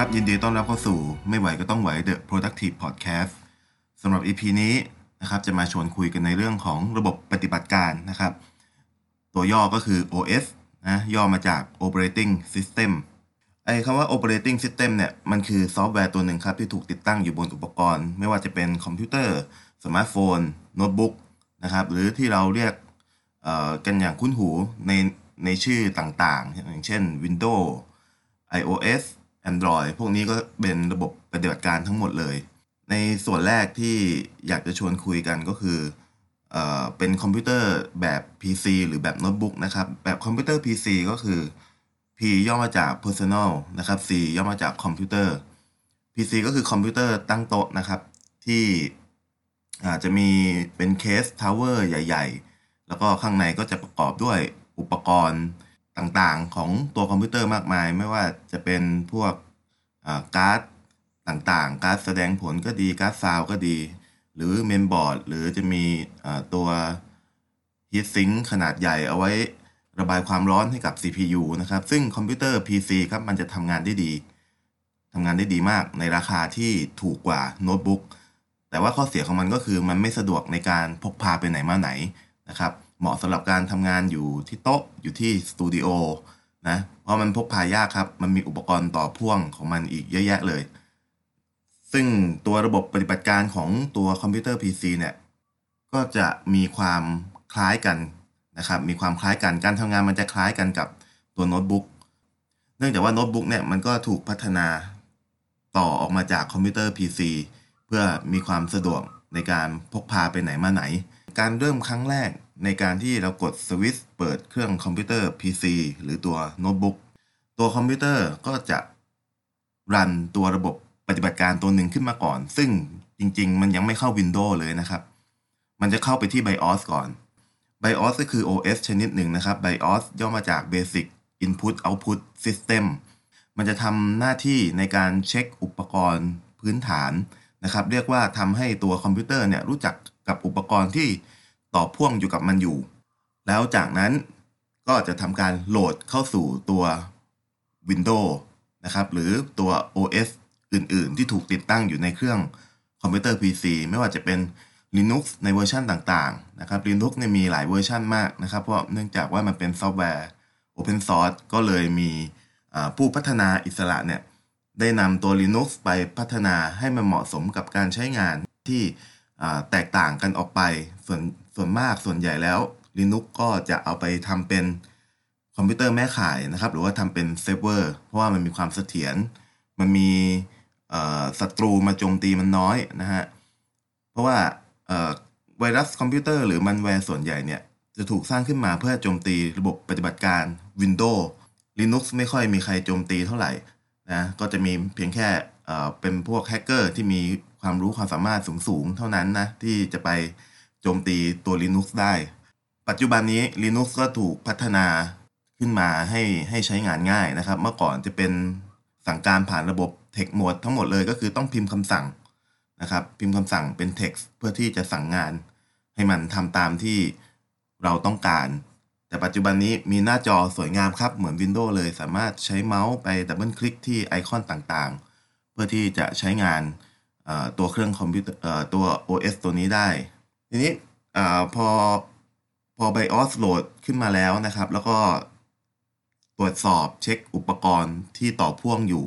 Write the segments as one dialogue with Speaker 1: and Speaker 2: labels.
Speaker 1: ครับยินดีต้อนรับเข้าสู่ไม่ไหวก็ต้องไหว The Productive Podcast สำหรับ EP นี้นะครับจะมาชวนคุยกันในเรื่องของระบบปฏิบัติการนะครับ ตัวย่อก็คือ OS นะย่อมาจาก Operating System ไอ้คำว่า Operating System เนี่ยมันคือซอฟต์แวร์ตัวหนึ่งครับที่ถูกติดตั้งอยู่บนอุปกรณ์ ไม่ว่าจะเป็นคอมพิวเตอร์ สมาร์ทโฟน โน้ตบุ๊กนะครับหรือที่เราเรียกกันอย่างคุ้นหูในในชื่อต่างๆ อย่างเช่น Windows iOS Android พวกนี้ก็เป็นระบบปฏิบัติการทั้งหมดเลย ในส่วนแรกที่อยากจะชวนคุยกันก็คือเออเป็นคอมพิวเตอร์แบบ PC หรือแบบโน้ตบุ๊กนะครับ แบบคอมพิวเตอร์ PC ก็คือ P ย่อมาจาก personal นะครับ C ย่อมาจากคอมพิวเตอร์ PC ก็คือคอมพิวเตอร์ตั้งโต๊ะนะครับ ที่อาจจะมีเป็นเคส tower ใหญ่ ๆ แล้วก็ข้างในก็จะประกอบด้วยอุปกรณ์ ต่างๆของตัวคอมพิวเตอร์มากมาย ไม่ว่าจะเป็นพวกการ์ดต่างๆ การ์ดแสดงผลก็ดีการ์ดซาวก็ดี หรือเมนบอร์ดหรือจะมีตัว heat sink ขนาดใหญ่เอาไว้ระบายความร้อนให้กับ CPU นะครับ ซึ่งคอมพิวเตอร์ PC ครับมันจะทำงานได้ดีทำงานได้ดีมากในราคาที่ถูกกว่าโน้ตบุ๊กแต่ว่าข้อเสียของมันก็คือมันไม่สะดวกในการพกพาไปไหนมาไหนนะครับ เหมาะสำหรับการทำงานอยู่ที่โต๊ะอยู่ที่สตูดิโอนะเพราะมันพกพายากครับ มันมีอุปกรณ์ต่อพ่วงของมันอีกเยอะแยะเลย ซึ่งตัวระบบปฏิบัติการของตัวคอมพิวเตอร์ PC เนี่ย ก็จะมีความคล้ายกันนะครับ มีความคล้ายกัน การทำงานมันจะคล้ายกันกับตัวโน้ตบุ๊ก เนื่องจากว่าโน้ตบุ๊กเนี่ยมันก็ถูกพัฒนาต่อออกมาจากคอมพิวเตอร์ PC เพื่อมีความสะดวกในการพกพาไปไหนมาไหน การเริ่มครั้งแรก ในการที่เรากดสวิตช์เปิดเครื่องคอมพิวเตอร์ PC หรือตัวโน้ตบุ๊กตัวคอมพิวเตอร์ก็จะรันตัวระบบปฏิบัติการตัวหนึ่งขึ้นมาก่อน ซึ่งจริง ๆ มันยังไม่เข้า Windows เลยนะครับ มันจะเข้าไปที่ BIOS ก่อน BIOS ก็คือ OS ชนิดหนึ่งนะครับ BIOS ย่อมาจาก Basic Input Output System มันจะทำหน้าที่ในการเช็คอุปกรณ์พื้นฐานนะครับ เรียกว่าทำให้ตัวคอมพิวเตอร์เนี่ยรู้จักกับอุปกรณ์ที่ ต่อพ่วงอยู่กับมันอยู่ แล้วจากนั้นก็จะทำการโหลดเข้าสู่ตัว Windows นะครับหรือตัว OS อื่น ๆ ที่ถูกติดตั้งอยู่ในเครื่องคอมพิวเตอร์ PC ไม่ว่าจะเป็น Linux ในเวอร์ชันต่าง ๆ นะครับ Linux เนี่ยมีหลายเวอร์ชันมากนะครับ เพราะเนื่องจากว่ามันเป็นซอฟต์แวร์ Open Source ก็เลยมีผู้พัฒนาอิสระเนี่ยได้นำตัว Linux ไปพัฒนาให้มันเหมาะสมกับการใช้งานที่ แตกต่างกันออกไปส่วนส่วนมากส่วนใหญ่แล้ว Linux ก็จะเอาไปทำเป็นคอมพิวเตอร์แม่ข่ายนะครับ หรือว่าทำเป็นเซิร์ฟเวอร์เพราะว่ามันมีความเสถียรมันมีศัตรูมาโจมตีมันน้อยนะฮะ เพราะว่าไวรัสคอมพิวเตอร์หรือมัลแวร์ส่วนใหญ่เนี่ย จะถูกสร้างขึ้นมาเพื่อโจมตีระบบปฏิบัติการ Windows Linux ไม่ค่อยมีใครโจมตีเท่าไหร่นะก็จะมีเพียงแค่เป็นพวกแฮกเกอร์ที่มี ความรู้ความสามารถสูงๆ เท่านั้นนะ ที่จะไปโจมตีตัว Linux ได้ ปัจจุบันนี้ Linux ก็ถูกพัฒนาขึ้นมาให้ให้ใช้งานง่ายนะครับ เมื่อก่อนจะเป็นสั่งการผ่านระบบ text mode ทั้งหมดเลยก็คือต้องพิมพ์คำสั่งนะครับ พิมพ์คำสั่งเป็น text เพื่อที่จะสั่งงาน ให้มันทำตามที่เราต้องการ แต่ปัจจุบันนี้มีหน้าจอสวยงามครับ เหมือน Windows เลยสามารถใช้เมาส์ไป double click ที่ไอคอนต่างๆ เพื่อที่จะใช้งาน ตัวเครื่องคอมพิวเตอร์ตัว OS ตัวนี้ได้ ทีนี้อพอพอ BIOS โหลดขึ้นมาแล้วนะครับ แล้วก็ตรวจสอบเช็คอุปกรณ์ที่ต่อพ่วงอยู่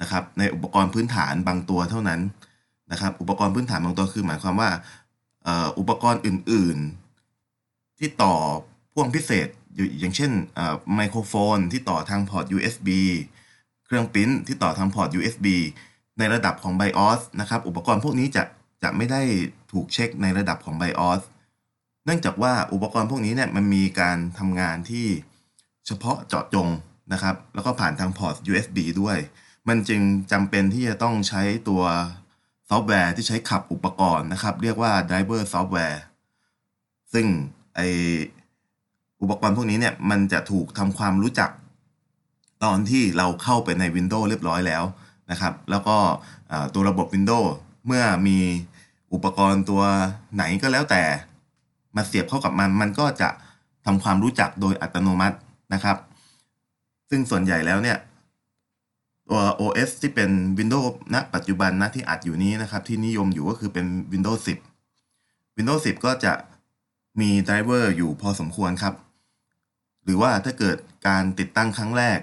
Speaker 1: นะครับ ในอุปกรณ์พื้นฐานบางตัวเท่านั้นนะครับ อุปกรณ์พื้นฐานบางตัวคือหมายความว่าอุปกรณ์อื่น ๆ ที่ต่อพ่วงพิเศษอยู่อย่างเช่นไมโครโฟนที่ต่อทางพอร์ต USB เครื่องปริ้นที่ต่อทางพอร์ต USB ในระดับของ BIOS นะครับ อุปกรณ์พวกนี้จะจะไม่ได้ถูกเช็คในระดับของ BIOS เนื่องจากว่าอุปกรณ์พวกนี้เนี่ยมันมีการทำงานที่เฉพาะเจาะจงนะครับ แล้วก็ผ่านทางพอร์ต USB ด้วย มันจึงจำเป็นที่จะต้องใช้ตัวซอฟต์แวร์ที่ใช้ขับอุปกรณ์นะครับ เรียกว่า driver software ซึ่งไออุปกรณ์พวกนี้เนี่ยมันจะถูกทำความรู้จักตอนที่เราเข้าไปใน Windows เรียบร้อยแล้ว นะครับแล้วก็ตัวระบบ Windows เมื่อมีอุปกรณ์ตัวไหนก็แล้วแต่มาเสียบเข้ากับมัน มันก็จะทำความรู้จักโดยอัตโนมัตินะครับ ซึ่งส่วนใหญ่แล้วเนี่ยตัว OS ที่เป็น Windows ณ ปัจจุบันนะที่อัดอยู่นี้นะครับ ที่นิยมอยู่ก็คือเป็น Windows 10 Windows 10 ก็จะมีไดรเวอร์อยู่พอสมควรครับ หรือว่าถ้าเกิดการติดตั้งครั้งแรก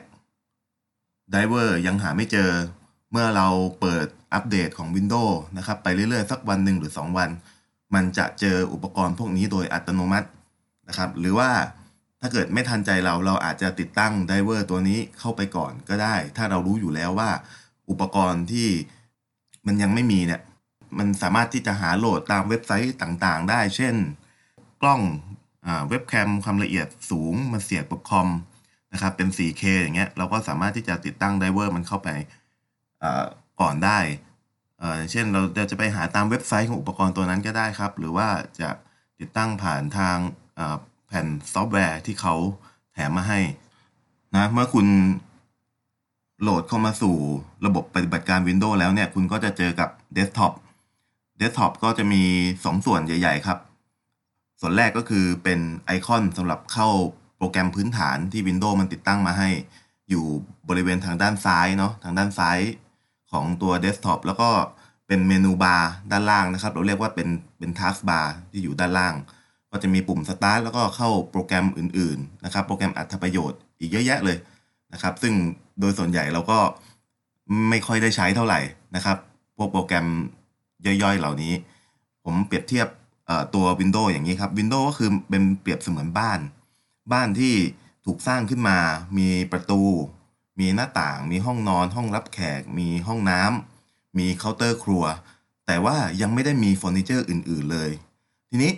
Speaker 1: driver ยังหาไม่เจอ เมื่อเราเปิดอัปเดตของ Windows นะครับ ไปเรื่อยๆ สักวันหนึ่งหรือ 2 วัน มันจะเจออุปกรณ์พวกนี้โดยอัตโนมัตินะครับ หรือว่าถ้าเกิดไม่ทันใจเราเราอาจจะติดตั้ง driver ตัวนี้เข้าไปก่อนก็ได้ ถ้าเรารู้อยู่แล้วว่าอุปกรณ์ที่มันยังไม่มีเนี่ยมันสามารถที่จะหาโหลดตามเว็บไซต์ต่างๆ ได้ เช่น กล้องเว็บแคมความละเอียดสูงมาเสียบกับคอมนะครับเป็น 4K อย่างเงี้ยเราก็สามารถที่จะติดตั้ง driver มันเข้าไป ก่อนได้เช่นเราจะไปหาตามเว็บไซต์ของอุปกรณ์ตัวนั้นก็ได้ครับ หรือว่าจะติดตั้งผ่านทางแผ่นซอฟต์แวร์ที่เขาแถมมาให้นะเมื่อคุณโหลดเข้ามาสู่ระบบปฏิบัติการ Windows แล้วเนี่ย คุณก็จะเจอกับเดสก์ท็อปเดสก์ท็อปก็จะมี 2 ส่วนใหญ่ ๆ ครับ ส่วนแรกก็คือเป็นไอคอนสำหรับเข้าโปรแกรมพื้นฐานที่ Windows มันติดตั้งมาให้ อยู่บริเวณทางด้านซ้ายเนาะทางด้านซ้าย ของตัวเดสก์ท็อปแล้วก็เป็น menu bar ด้านล่างนะครับ เราเรียกว่าเป็นเป็น taskbar ที่อยู่ด้านล่าง ก็จะมีปุ่ม Start แล้วก็เข้าโปรแกรมอื่นๆนะครับ โปรแกรมอรรถประโยชน์อีกเยอะแยะเลยนะครับ ซึ่งโดยส่วนใหญ่เราก็ไม่ค่อยได้ใช้เท่าไหร่นะครับ พวกโปรแกรมย่อยๆ เหล่านี้ ผมเปรียบเทียบตัว Windows อย่างนี้ครับ Windows ก็คือเป็นเปรียบเสมือนบ้าน บ้านที่ถูกสร้างขึ้นมา มีประตู มีหน้าต่าง มีห้องนอน ห้องรับแขก มีห้องน้ำมีเคาน์เตอร์ครัว แต่ว่ายังไม่ได้มีเฟอร์นิเจอร์อื่น ๆเลย ทีนี้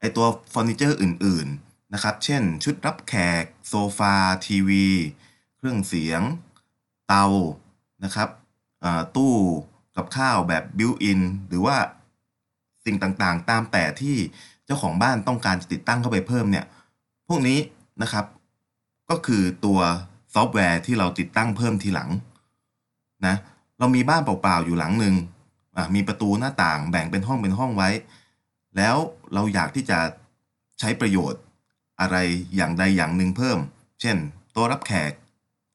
Speaker 1: ไอตัวเฟอร์นิเจอร์อื่น ๆนะครับ เช่น ชุดรับแขก โซฟา ทีวี เครื่องเสียง เตา นะครับตู้กับข้าวแบบ built-in หรือว่าสิ่งต่างๆ ตามแต่ที่เจ้าของบ้านต้องการจะติดตั้งเข้าไปเพิ่มเนี่ย พวกนี้นะครับ ก็คือตัว ซอฟต์แวร์ที่เราติดตั้งเพิ่มทีหลังนะเรามีบ้านเปล่าๆอยู่หลังหนึ่งมีประตูหน้าต่างแบ่งเป็นห้องเป็นห้องไว้ แล้วเราอยากที่จะใช้ประโยชน์อะไรอย่างใดอย่างหนึ่งเพิ่ม เช่นโต๊ะรับแขก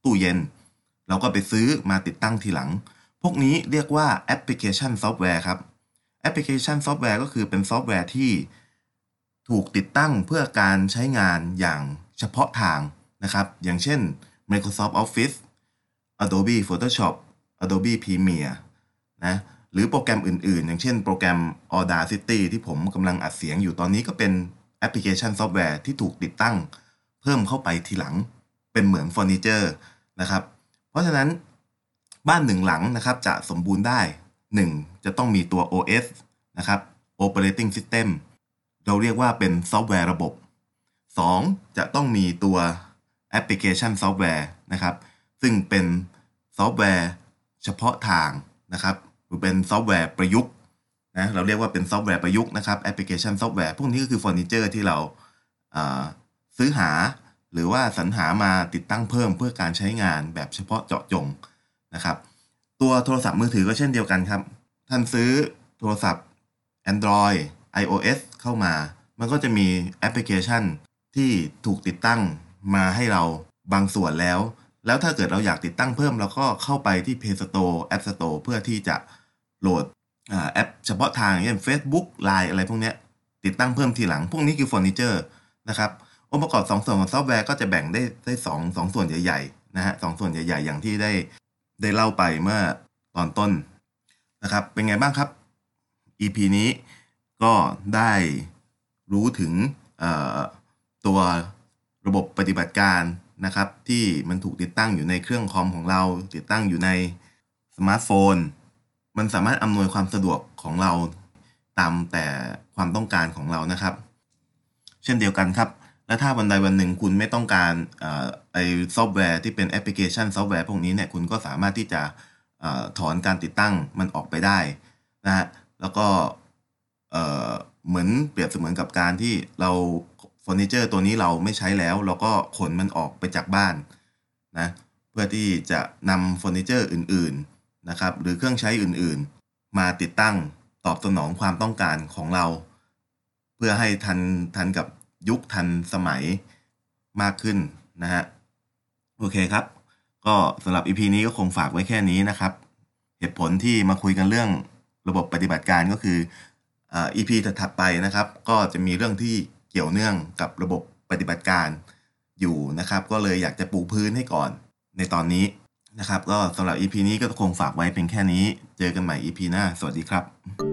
Speaker 1: ตู้เย็น เราก็ไปซื้อมาติดตั้งทีหลัง พวกนี้เรียกว่า application software ครับ application software ก็คือเป็นซอฟต์แวร์ที่ถูกติดตั้งเพื่อการใช้งานอย่างเฉพาะทางนะครับ อย่างเช่น Microsoft Office Adobe Photoshop Adobe Premiere นะหรือโปรแกรมอื่นๆ อย่างเช่นโปรแกรม Audacity ที่ผมกำลังอัดเสียงอยู่ตอนนี้ก็เป็น application software ที่ถูกติดตั้ง เพิ่มเข้าไปทีหลังเป็นเหมือนเฟอร์นิเจอร์นะครับ เพราะฉะนั้นบ้านหนึ่งหลังนะครับจะสมบูรณ์ได้ 1. จะต้องมีตัว OS นะครับ Operating System เราเรียกว่าเป็นซอฟต์แวร์ระบบ 2. จะต้องมีตัว application software นะครับ ซึ่งเป็นซอฟต์แวร์เฉพาะทางนะครับ หรือเป็นซอฟต์แวร์ประยุกต์นะเราเรียกว่าเป็นซอฟต์แวร์ประยุกต์นะครับ application software พวกนี้ก็คือเฟอร์นิเจอร์ที่เราซื้อหาหรือว่าสรรหามาติดตั้งเพิ่มเพื่อการใช้งานแบบเฉพาะเจาะจงนะครับ ตัวโทรศัพท์มือถือก็เช่นเดียวกันครับ ท่านซื้อโทรศัพท์ Android iOS เข้ามา มันก็จะมีแอปพลิเคชันที่ถูกติดตั้ง มาให้เราบางส่วนแล้ว แล้วถ้าเกิดเราอยากติดตั้งเพิ่มเราก็เข้าไปที่ Play Store App Store เพื่อที่จะโหลดแอปเฉพาะทางอย่างเช่น Facebook Line อะไรพวกนี้ติดตั้งเพิ่มทีหลัง พวกนี้คือเฟอร์นิเจอร์นะครับองค์ประกอบ2ส่วนของซอฟต์แวร์ก็จะแบ่งได้ได้สองสองส่วนใหญ่ๆนะฮะสองส่วนใหญ่ๆ อย่างที่ได้ได้เล่าไปเมื่อตอนต้นนะครับ เป็นไงบ้างครับ EP นี้ก็ได้รู้ถึงตัว ระบบปฏิบัติการนะครับ ที่มันถูกติดตั้งอยู่ในเครื่องคอมของเรา ติดตั้งอยู่ในสมาร์ทโฟน มันสามารถอำนวยความสะดวกของเราตามแต่ความต้องการของเรานะครับ เช่นเดียวกันครับ และถ้าวันใดวันหนึ่งคุณไม่ต้องการไอซอฟต์แวร์ที่เป็น application software พวกนี้เนี่ยคุณก็สามารถที่จะถอนการติดตั้งมันออกไปได้นะฮะแล้วก็เหมือนเปรียบเสมือนกับการที่เรา อร์นิเจอร์ตัวนี้เราไม่ใช้แล้ว เราก็ขนมันออกไปจากบ้านนะเพื่อที่จะนำเฟอร์นิเจอร์อื่นๆนะครับหรือเครื่องใช้อื่นๆ มาติดตั้งตอบสนองความต้องการของเรา เพื่อให้ทันทันกับยุคทันสมัยมากขึ้นนะฮะโอเคครับ ก็สำหรับ EP นี้ก็คงฝากไว้แค่นี้นะครับ เหตุผลที่มาคุยกันเรื่องระบบปฏิบัติการก็คืออ่า EP ถัดไปนะครับ ก็จะมีเรื่องที่ เกี่ยวเนื่องกับระบบปฏิบัติการอยู่นะครับ ก็เลยอยากจะปูพื้นให้ก่อนในตอนนี้นะครับ ก็สำหรับ EP นี้ก็คงฝากไว้เป็นแค่นี้ เจอกันใหม่ EP หน้า สวัสดีครับ